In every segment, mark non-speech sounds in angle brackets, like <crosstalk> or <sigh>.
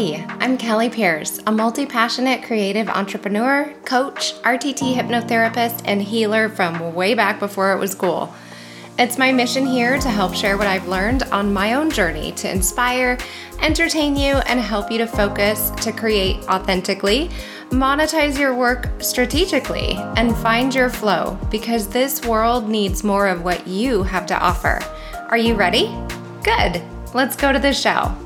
Hi, I'm Kelly Pierce, a multi passionate creative entrepreneur, coach, RTT hypnotherapist, and healer from way back before it was cool. It's my mission here to help share what I've learned on my own journey to inspire, entertain you, and help you to focus to create authentically, monetize your work strategically, and find your flow because this world needs more of what you have to offer. Are you ready? Good. Let's go to the show.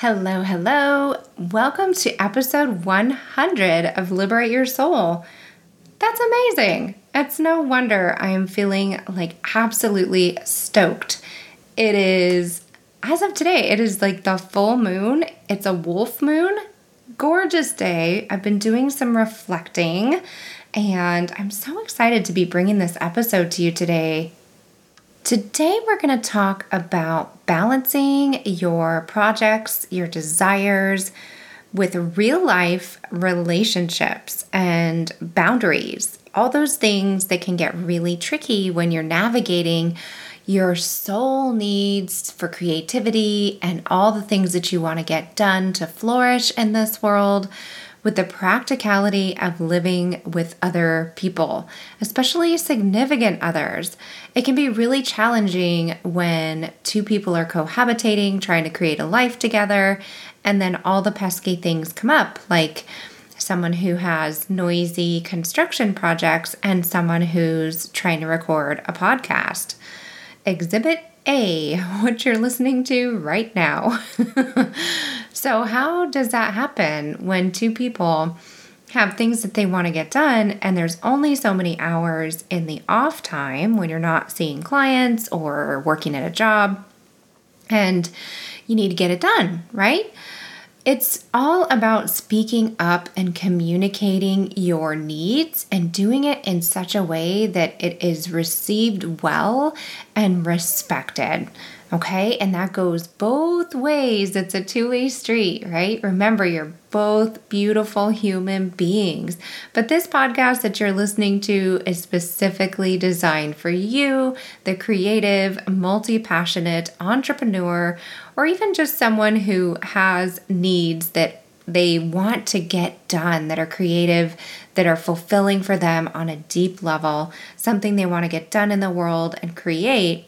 Hello, hello. Welcome to episode 100 of Liberate Your Soul. That's amazing. It's no wonder I am feeling like absolutely stoked. It is, as of today, it is like the full moon. It's a wolf moon. Gorgeous day. I've been doing some reflecting and I'm so excited to be bringing this episode to you today Today, we're going to talk about balancing your projects, your desires with real life relationships and boundaries. All those things that can get really tricky when you're navigating your soul needs for creativity and all the things that you want to get done to flourish in this world with the practicality of living with other people, especially significant others. It can be really challenging when two people are cohabitating, trying to create a life together, and then all the pesky things come up, like someone who has noisy construction projects and someone who's trying to record a podcast. Exhibit A, what you're listening to right now. <laughs> So, how does that happen when two people have things that they want to get done and there's only so many hours in the off time when you're not seeing clients or working at a job and you need to get it done, right? It's all about speaking up and communicating your needs and doing it in such a way that it is received well and respected. Okay, and that goes both ways. It's a two way street, right? Remember, you're both beautiful human beings. But this podcast that you're listening to is specifically designed for you, the creative, multi passionate entrepreneur, or even just someone who has needs that they want to get done, that are creative, that are fulfilling for them on a deep level, something they want to get done in the world and create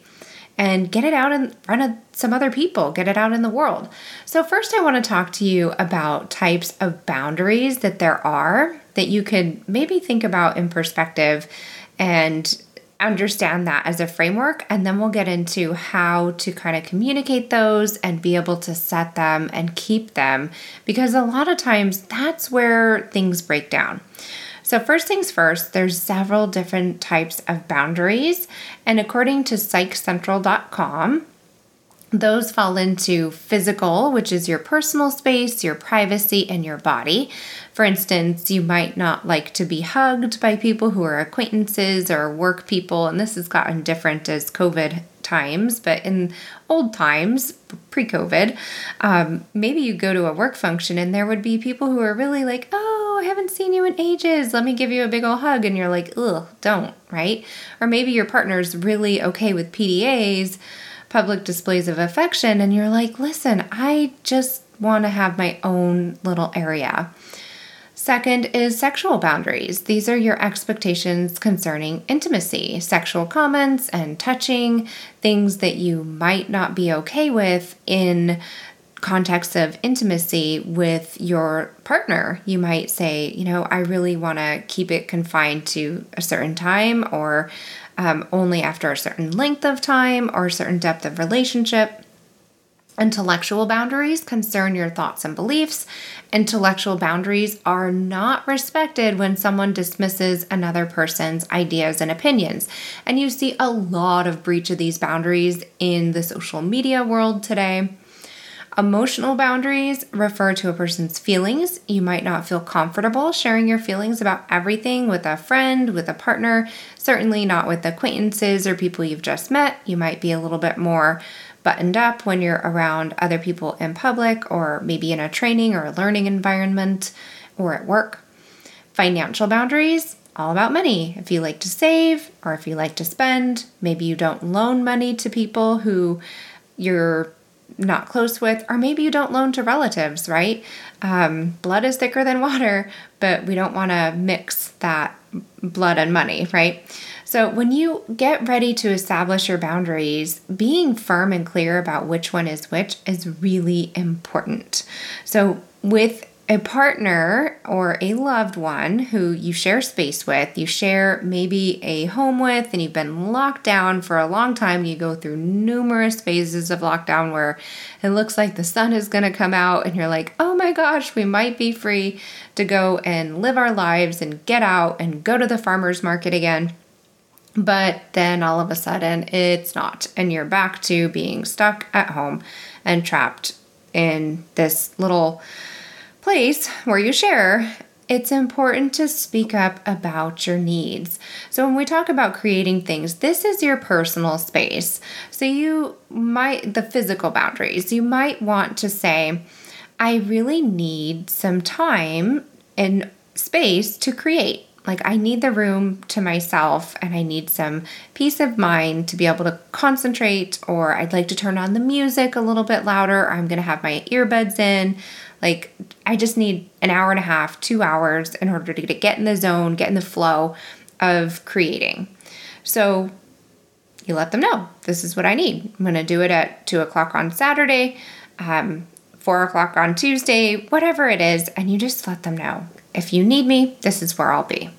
and get it out in front of some other people, get it out in the world. So, first, I want to talk to you about types of boundaries that there are that you could maybe think about in perspective and understand that as a framework. And then we'll get into how to kind of communicate those and be able to set them and keep them because a lot of times that's where things break down. So, first things first, there's several different types of boundaries, and according to psychcentral.com, those fall into physical, which is your personal space, your privacy, and your body. For instance, you might not like to be hugged by people who are acquaintances or work people, and this has gotten different as COVID times, but in old times, pre COVID, um, maybe you go to a work function and there would be people who are really like, oh, I haven't seen you in ages. Let me give you a big old hug. And you're like, ugh, don't, right? Or maybe your partner's really okay with PDAs, public displays of affection, and you're like, listen, I just want to have my own little area. Second is sexual boundaries. These are your expectations concerning intimacy, sexual comments and touching, things that you might not be okay with in context of intimacy with your partner. You might say, you know, I really want to keep it confined to a certain time or um, only after a certain length of time or a certain depth of relationship. Intellectual boundaries concern your thoughts and beliefs. Intellectual boundaries are not respected when someone dismisses another person's ideas and opinions. And you see a lot of breach of these boundaries in the social media world today. Emotional boundaries refer to a person's feelings. You might not feel comfortable sharing your feelings about everything with a friend, with a partner, certainly not with acquaintances or people you've just met. You might be a little bit more buttoned up when you're around other people in public or maybe in a training or a learning environment or at work. Financial boundaries all about money. If you like to save or if you like to spend, maybe you don't loan money to people who you're not close with, or maybe you don't loan to relatives, right? Um, blood is thicker than water, but we don't want to mix that blood and money, right? So, when you get ready to establish your boundaries, being firm and clear about which one is which is really important. So, with a partner or a loved one who you share space with, you share maybe a home with, and you've been locked down for a long time. You go through numerous phases of lockdown where it looks like the sun is going to come out, and you're like, oh my gosh, we might be free to go and live our lives and get out and go to the farmer's market again. But then all of a sudden, it's not, and you're back to being stuck at home and trapped in this little place where you share, it's important to speak up about your needs. So, when we talk about creating things, this is your personal space. So, you might, the physical boundaries, you might want to say, I really need some time and space to create. Like, I need the room to myself and I need some peace of mind to be able to concentrate, or I'd like to turn on the music a little bit louder. I'm to have my earbuds in. Like, I just need an hour and a half, two hours in order to get in the zone, get in the flow of creating. So, you let them know this is what I need. I'm going to do it at two o'clock on Saturday, um, four o'clock on Tuesday, whatever it is, and you just let them know. If you need me, this is where I'll be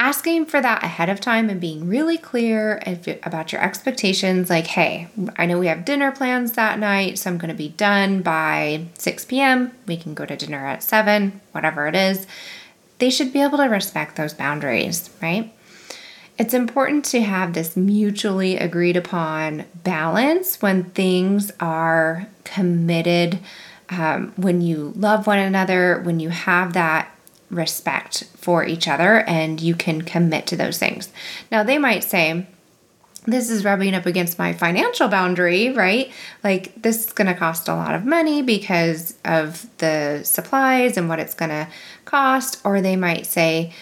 asking for that ahead of time and being really clear about your expectations like hey i know we have dinner plans that night so i'm going to be done by 6 p.m we can go to dinner at 7 whatever it is. They should be able to respect those boundaries right? It's important to have this mutually agreed upon balance when things are committed um, when you love one another when you have that respect for each other and you can commit to those things. Now, they might say, this is rubbing up against my financial boundary, right? Like, this is going to cost a lot of money because of the supplies and what it's going to cost. Or they might say,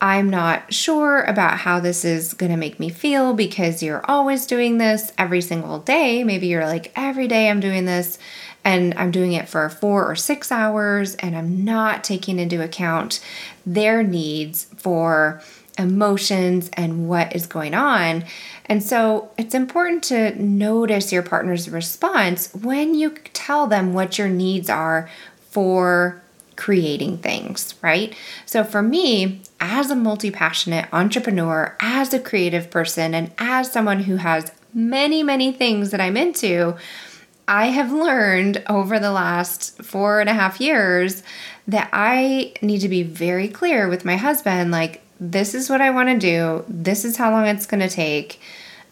I'm not sure about how this is going to make me feel because you're always doing this every single day. Maybe you're like, every day I'm doing this and I'm doing it for four or six hours, and I'm not taking into account their needs for emotions and what is going on. And so it's important to notice your partner's response when you tell them what your needs are for creating things, right? So for me, as a multi passionate entrepreneur, as a creative person, and as someone who has many, many things that I'm into, I have learned over the last four and a half years that I need to be very clear with my husband like, this is what I want to do, this is how long it's going to take.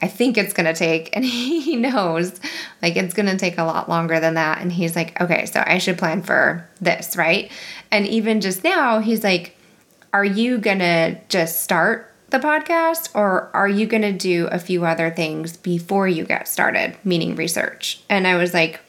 I think it's going to take, and <laughs> he knows like it's going to take a lot longer than that. And he's like, okay, so I should plan for this, right? And even just now, he's like, are you going to just start the podcast, or are you going to do a few other things before you get started, meaning research? And I was like,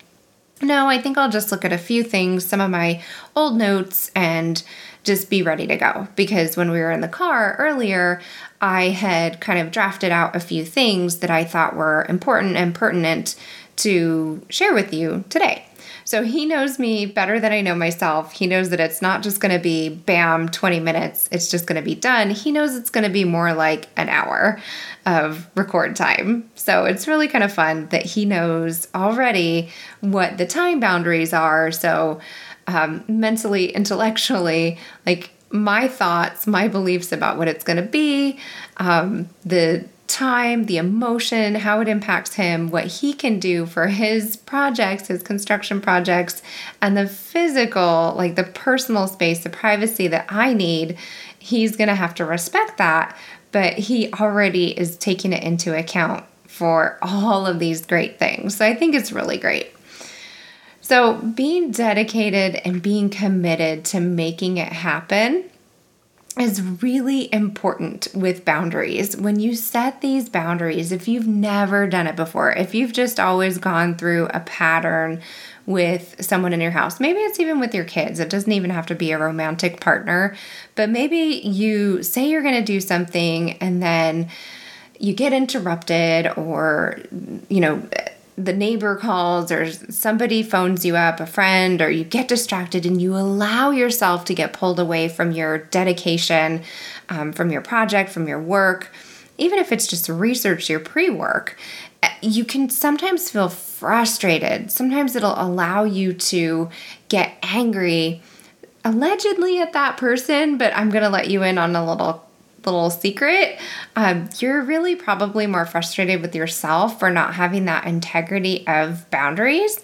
no, I think I'll just look at a few things, some of my old notes, and just be ready to go. Because when we were in the car earlier, I had kind of drafted out a few things that I thought were important and pertinent to share with you today. So he knows me better than I know myself. He knows that it's not just going to be bam, 20 minutes, it's just going to be done. He knows it's going to be more like an hour of record time. So it's really kind of fun that he knows already what the time boundaries are. So um, mentally, intellectually, like my thoughts, my beliefs about what it's going to be, um, the time, the emotion, how it impacts him, what he can do for his projects, his construction projects, and the physical, like the personal space, the privacy that I need, he's going to have to respect that. But he already is taking it into account for all of these great things. So I think it's really great. So, being dedicated and being committed to making it happen is really important with boundaries. When you set these boundaries, if you've never done it before, if you've just always gone through a pattern with someone in your house, maybe it's even with your kids, it doesn't even have to be a romantic partner, but maybe you say you're going to do something and then you get interrupted or, you know, the neighbor calls or somebody phones you up, a friend, or you get distracted and you allow yourself to get pulled away from your dedication, um, from your project, from your work, even if it's just research, your pre work, eh, you can sometimes feel frustrated. Sometimes it'll allow you to get angry allegedly at that person, but I'm going to let you in on a little little secret, um, you're really probably more frustrated with yourself for not having that integrity of boundaries.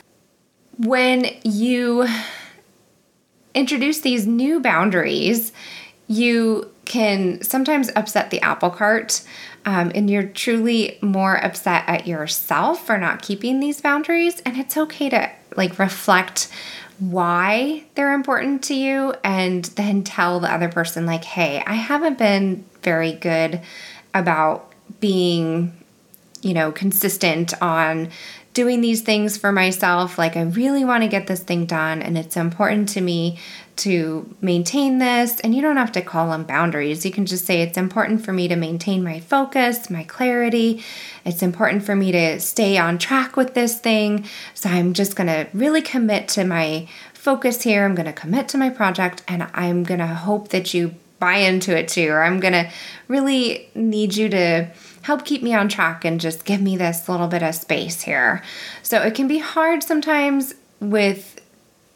When you introduce these new boundaries, you can sometimes upset the apple cart, um, and you're truly more upset at yourself for not keeping these boundaries. And it's okay to like reflect why they're important to you and then tell the other person like hey i haven't been very good about being you know consistent on doing these things for myself. Like i really want to get this thing done and it's important to me to maintain this and you don't have to call them boundaries you can just say it's important for me to maintain my focus my clarity it's important for me to stay on track with this thing. So I'm just going to really commit to my focus here. I'm going to commit to my project and I'm going to hope that you buy into it too. Or I'm going to really need you to help keep me on track and just give me this little bit of space here. So it can be hard sometimes with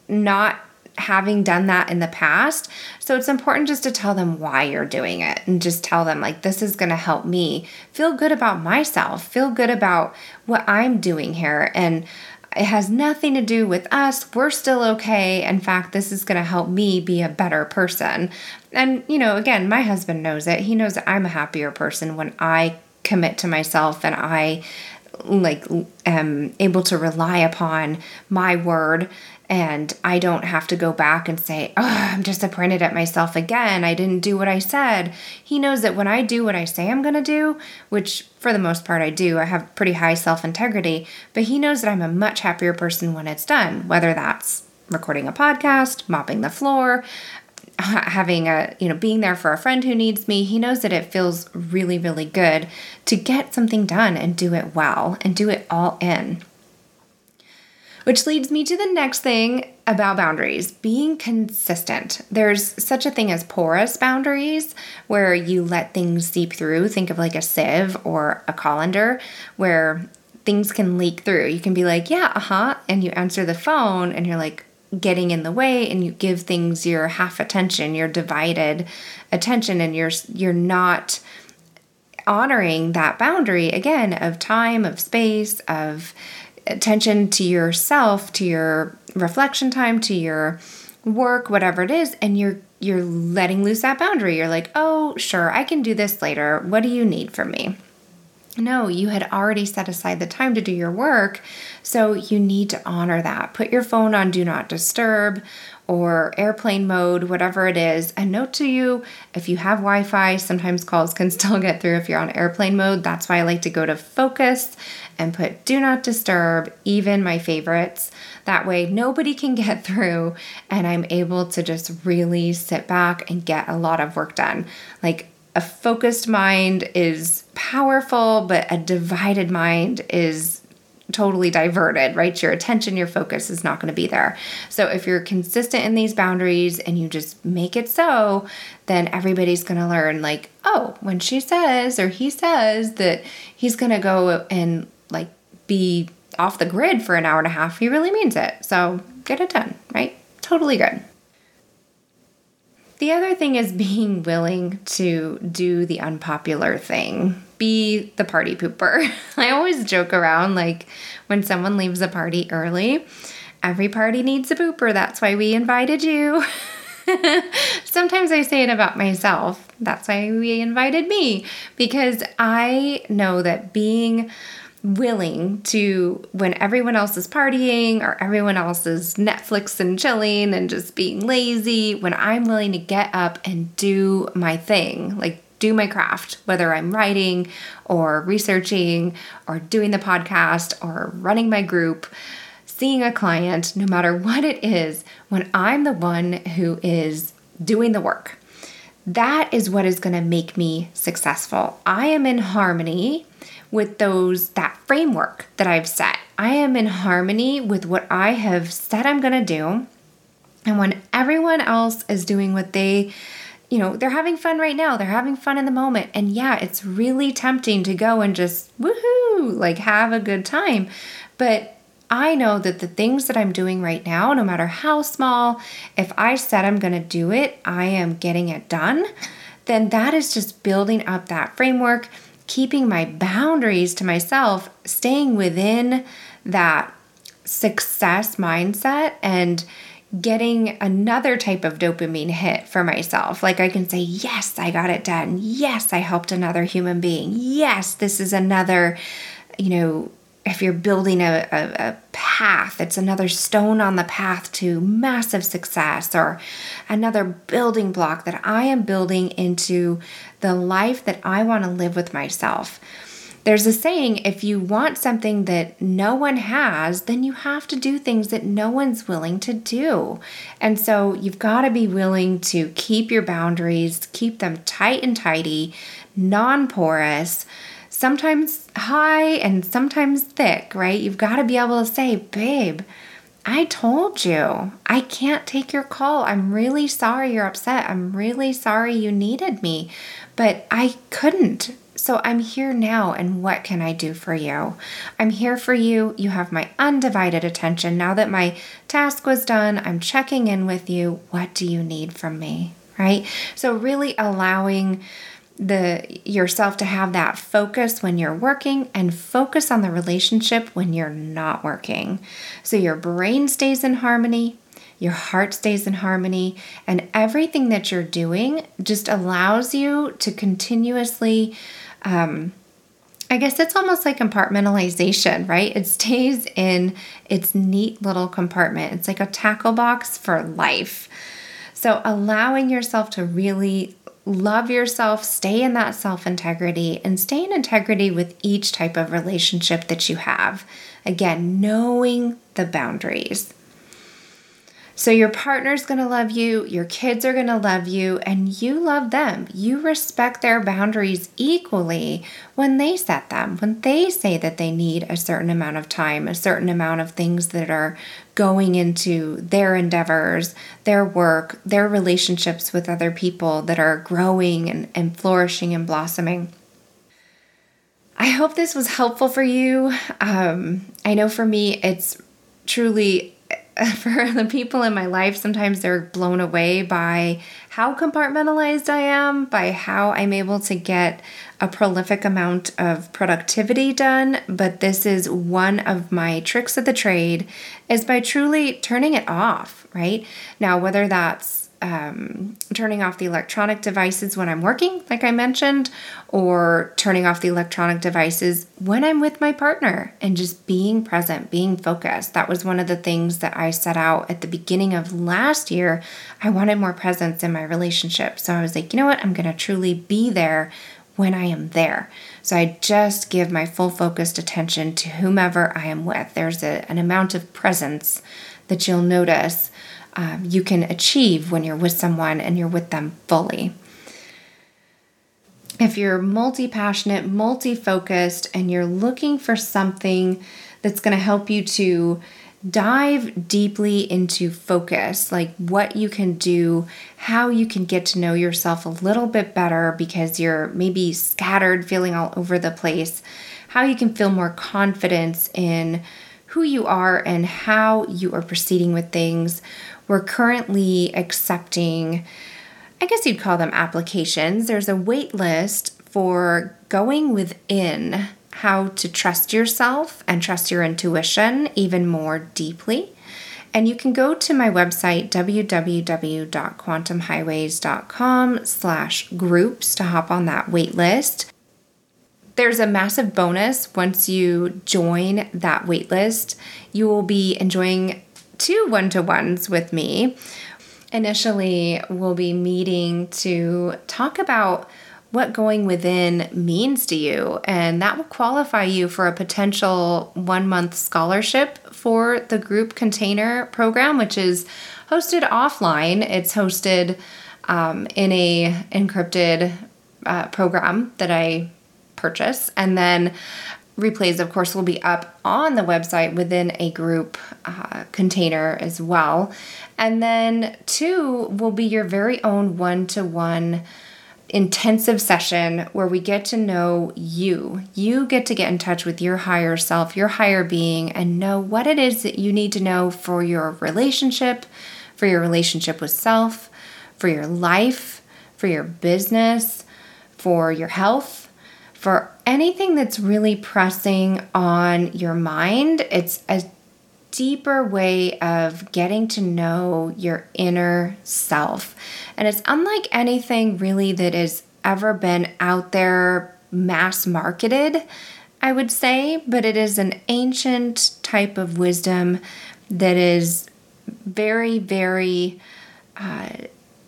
not having done that in the past. So it's important just to tell them why you're doing it and just tell them, like, this is going to help me feel good about myself, feel good about what I'm doing here. And it has nothing to do with us. We're still okay. In fact, this is going to help me be a better person. And, you know, again, my husband knows it. He knows that I'm a happier person when I commit to myself and I like am able to rely upon my word and I don't have to go back and say, oh, I'm disappointed at myself again. I didn't do what I said. He knows that when I do what I say I'm going to do, which for the most part I do, I have pretty high self integrity, but he knows that I'm a much happier person when it's done, whether that's recording a podcast, mopping the floor, having a, you know, being there for a friend who needs me. He knows that it feels really, really good to get something done and do it well and do it all in. Which leads me to the next thing about boundaries being consistent. There's such a thing as porous boundaries where you let things seep through. Think of like a sieve or a colander where things can leak through. You can be like, yeah, uh huh. And you answer the phone and you're like, getting in the way and you give things your half attention your divided attention and you're you're not honoring that boundary again of time of space of attention to yourself, to your reflection time, to your work, whatever it is, and you're you're letting loose that boundary. You're like, "Oh, sure, I can do this later. What do you need from me?" No, you had already set aside the time to do your work, so you need to honor that. Put your phone on do not disturb or airplane mode, whatever it is. And note to you, if you have Wi Fi, sometimes calls can <laughs> still get through if you're on airplane mode. That's why I like to go to focus and put do not disturb, even my favorites. That way, nobody can <laughs> get through, and I'm able to just really sit back and get a lot of work done. Like, a focused mind is powerful, but a divided mind is totally diverted, right? Your attention, your focus is not going to be there. So if you're consistent in these boundaries and you just make it so, then everybody's going to learn like, oh, when she says or he says that he's going to go and like be off the grid for an hour and a half, he really means it. So get it done, right? Totally good. The other thing is <laughs> being willing to do the unpopular thing be the party pooper. <laughs> I always joke around like when someone leaves a party early, every party needs a pooper. That's why we invited you. <laughs> Sometimes I say it about myself. That's why we invited me because I know that being willing to when everyone else is partying or everyone else is Netflix and chilling and just being lazy, when I'm willing to get up and do my thing, like do my craft, whether I'm writing or researching or doing the podcast or running my group, seeing a client, no matter what it is, when I'm the one who is doing the work. That is what is going to make me successful. I am in harmony with those that framework that I've set. I am in harmony with what I have said I'm going to do. And when everyone else is doing what they you know, they're having fun right now. They're having fun in the moment. And yeah, it's really tempting to go and just woohoo, like have a good time. But I know that the things that I'm doing right now, no matter how small, if I said I'm going to do it, I am getting it done, then that is just building up that framework keeping my boundaries to myself, staying within that success mindset and getting another type of dopamine hit for myself. Like I can say, yes, I got it done. Yes, I helped another human being. Yes, this is another, you know, if you're building a, a, a, path, it's another stone on the path to massive success or another building block that I am building into the life that I want to live with myself. There's a saying if you want something that no one has, then you have to do things that no one's willing to do. And so you've got to be willing to keep your boundaries, keep them tight and tidy, non porous sometimes high and sometimes thick, right? You've got to be able to say, babe, I told you I can't take your call. I'm really sorry you're upset. I'm really sorry you needed me, but I couldn't. So I'm here now, and what can I do for you? I'm here for you. You have my undivided attention. Now that my task was done, I'm checking in with you. What do you need from me? Right? So, really allowing the yourself to have that focus when you're working and focus on the relationship when you're not working. So your brain stays in harmony, your heart stays in harmony, and everything that you're doing just allows you to continuously um, I guess it's almost like compartmentalization, right? It stays in its neat little compartment. It's like a tackle box for life. So, allowing yourself to really love yourself, stay in that self integrity, and stay in integrity with each type of relationship that you have. Again, knowing the boundaries. So, your partner's gonna love you, your kids are gonna love you, and you love them. You respect their boundaries equally when they set them, when they say that they need a certain amount of time, a certain amount of things that are going into their endeavors, their work, their relationships with other people that are growing and, and flourishing and blossoming. I hope this was helpful for you. Um, I know for me, it's truly <laughs> for the people in my life, sometimes they're blown away by how compartmentalized I am, by how I'm able to get a prolific amount of productivity done. But this is one of my tricks of the trade is by truly turning it off, right? Now, whether that's um, turning off the electronic devices when I'm working, like I mentioned, or turning off the electronic devices when I'm with my partner and just being present, being focused. That was one of the things that I set out at the beginning of last year. I wanted more presence in my relationship. So I was like, you know what? I'm going to truly be there when I am there. So I just give my full focused attention to whomever I am with. There's a, an amount of presence that you'll notice um, you can achieve when you're with someone and you're with them fully. If you're multi passionate, multi focused, and you're looking for something that's going to help you to dive deeply into focus, like what you can do, how you can get to know yourself a little bit better because you're maybe scattered, feeling all over the place, how you can feel more confidence in who you are and how you are proceeding with things we're currently accepting, I guess you'd call them applications. There's a wait list for going within how to trust yourself and trust your intuition even more deeply. And you can go to my website, www.quantumhighways.com slash groups to hop on that wait list. there's a massive bonus once you join that waitlist. You will be enjoying two one to ones with me. Initially, we'll be meeting to talk about what going within means to you, and that will qualify you for a potential one month scholarship for the group container program, which is hosted offline. It's hosted um, in a encrypted uh, program that I purchase, and then replays, of course, will be up on the website within a group uh, container as well. And then two will be your very own one to one intensive session where we get to know you. You get to get in touch with your higher self, your higher being, and know what it is that you need to know for your relationship, for your relationship with self, for your life, for your business, for your health, for anything that's really pressing on your mind. It's a deeper way of getting to know your inner self. And it's unlike anything really that has ever been out there mass marketed, I would say, but it is an ancient type of wisdom that is very, very uh,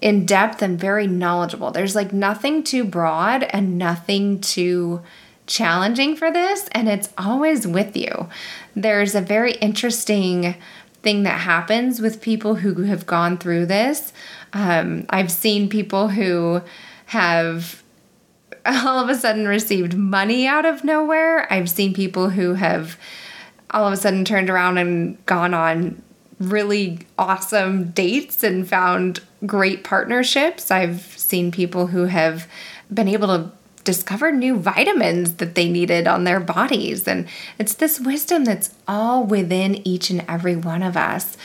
in depth and very knowledgeable. There's like nothing too broad and nothing too challenging for this, and it's always with you. There's a very interesting thing that happens with people who have gone through this. Um, I've seen people who have <laughs> all of a sudden received money out of nowhere. I've seen people who have all of a sudden turned around and gone on really awesome dates and found great partnerships. I've seen people who have been able to discover new vitamins that they needed on their bodies. And it's this wisdom that's all within each and every one of us.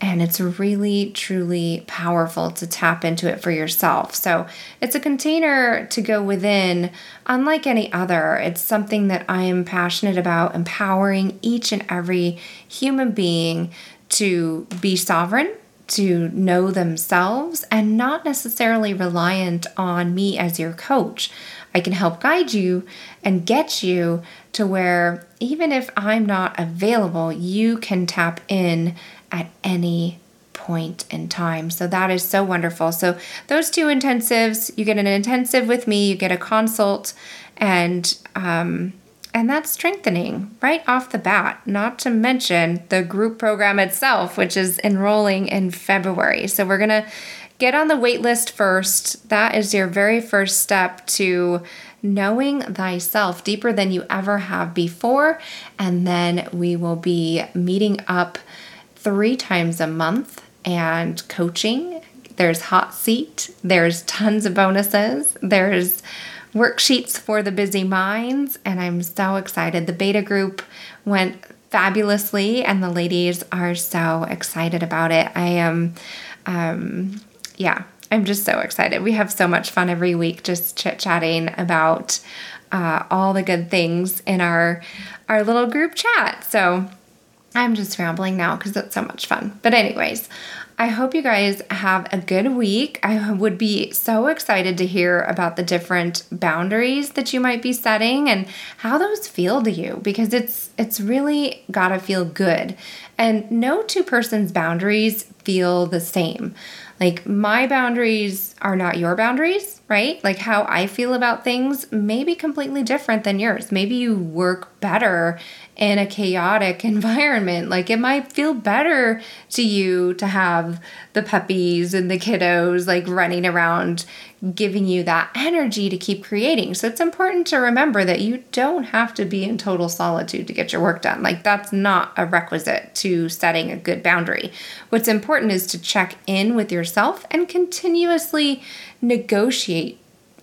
And it's really, truly powerful to tap into it for yourself. So it's a container to go within, unlike any other. It's something that I am passionate about empowering each and every human being to be sovereign to know themselves and not necessarily reliant on me as your coach. I can help guide you and get you to where even if I'm not available, you can tap in at any point in time. So that is so wonderful. So those two intensives, you get an intensive with me, you get a consult, and um, and that's strengthening right off the bat, not to mention the group program itself, which is enrolling in February. So we're going to get on the wait list first. That is your very first step to knowing thyself deeper than you ever have before. And then we will be meeting up three times a month and coaching. There's hot seat, there's tons of bonuses, there's worksheets for the busy minds, and I'm so excited. The beta group went fabulously, and the ladies are so excited about it. I am, um, yeah, I'm just so excited. We have so much fun every week just chit chatting about uh, all the good things in our our little group chat. So I'm just rambling now because it's so much fun. But anyways, I hope you guys have a good week. I would be so excited to hear about the different boundaries that you might be setting and how those feel to you because it's it's really got to feel good. And no two persons boundaries feel the same. Like my boundaries are not your boundaries, right? Like how I feel about things may be completely different than yours. Maybe you work better in a chaotic <laughs> environment. Like it might feel better to you to have the puppies and the kiddos like running around giving you that energy to keep creating. So it's important to remember that you don't have to be in total solitude to get your work done. Like that's not a requisite to setting a good boundary. What's important is to check in with yourself and continuously negotiate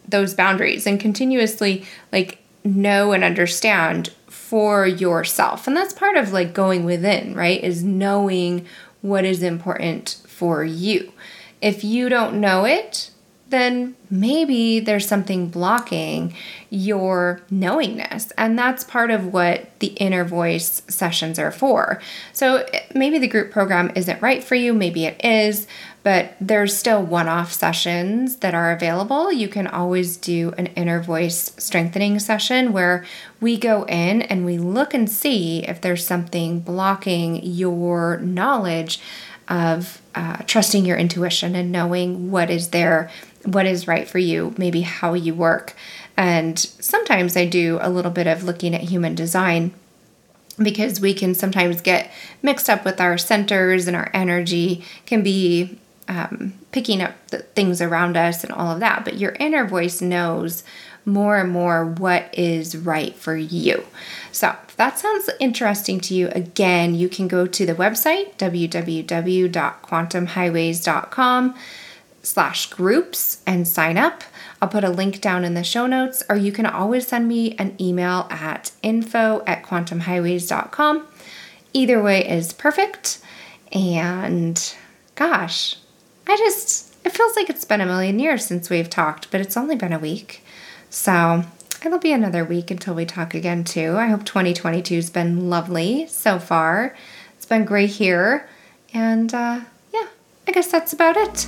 those boundaries and continuously like know and understand for yourself. And that's part of like going within, right? Is knowing what is important for you. If you don't know it, then maybe there's something blocking your knowingness. And that's part of what the inner voice sessions are for. So maybe the group program isn't right for you, maybe it is, but there's still one off sessions that are available. You can always do an inner voice strengthening session where we go in and we look and see if there's something blocking your knowledge of uh, trusting your intuition and knowing what is there, what is right for you, maybe how you work. And sometimes I do a little bit of looking at human design because we can sometimes get mixed up with our centers and our energy can be um, picking up the things around us and all of that. But your inner voice knows more and more what is right for you. So, if that sounds interesting to you, again, you can go to the website www.quantumhighways.com slash groups and sign up. I'll put a link down in the show notes, or you can always send me an email at info at quantumhighways.com. Either way is perfect. And gosh, I just, it feels like it's been a million years since we've talked, but it's only been a week. So it'll be another week until we talk again, too. I hope 2022 has been lovely so far. It's been great here. And uh, yeah, I guess that's about it.